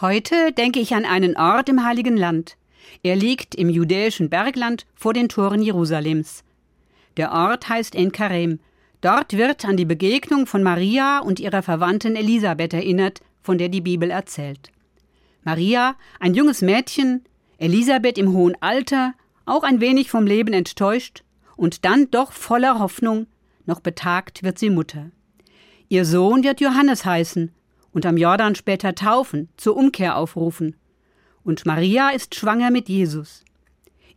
Heute denke ich an einen Ort im Heiligen Land. Er liegt im judäischen Bergland vor den Toren Jerusalems. Der Ort heißt En-Karem. Dort wird an die Begegnung von Maria und ihrer Verwandten Elisabeth erinnert, von der die Bibel erzählt. Maria, ein junges Mädchen, Elisabeth im hohen Alter, auch ein wenig vom Leben enttäuscht und dann doch voller Hoffnung, noch betagt wird sie Mutter. Ihr Sohn wird Johannes heißen und am Jordan später taufen, zur Umkehr aufrufen. Und Maria ist schwanger mit Jesus.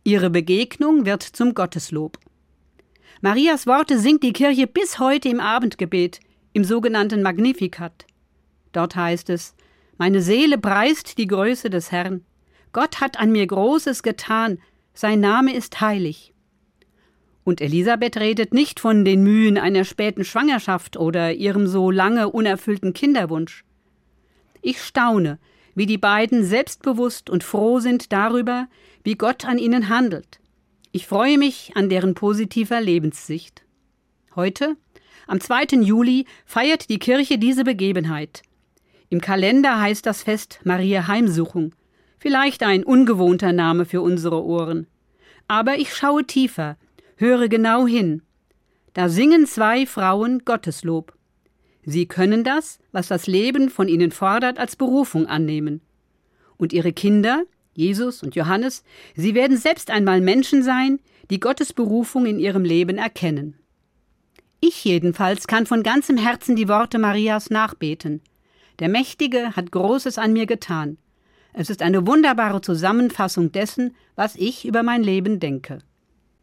Ihre Begegnung wird zum Gotteslob. Marias Worte singt die Kirche bis heute im Abendgebet, im sogenannten Magnificat. Dort heißt es: Meine Seele preist die Größe des Herrn. Gott hat an mir Großes getan, sein Name ist heilig. Und Elisabeth redet nicht von den Mühen einer späten Schwangerschaft oder ihrem so lange unerfüllten Kinderwunsch. Ich staune, wie die beiden selbstbewusst und froh sind darüber, wie Gott an ihnen handelt. Ich freue mich an deren positiver Lebenssicht. Heute, am 2. Juli, feiert die Kirche diese Begebenheit. Im Kalender heißt das Fest Maria Heimsuchung. Vielleicht ein ungewohnter Name für unsere Ohren. Aber ich schaue tiefer, höre genau hin. Da singen zwei Frauen Gotteslob. Sie können das, was das Leben von ihnen fordert, als Berufung annehmen. Und ihre Kinder, Jesus und Johannes, sie werden selbst einmal Menschen sein, die Gottes Berufung in ihrem Leben erkennen. Ich jedenfalls kann von ganzem Herzen die Worte Marias nachbeten. Der Mächtige hat Großes an mir getan. Es ist eine wunderbare Zusammenfassung dessen, was ich über mein Leben denke.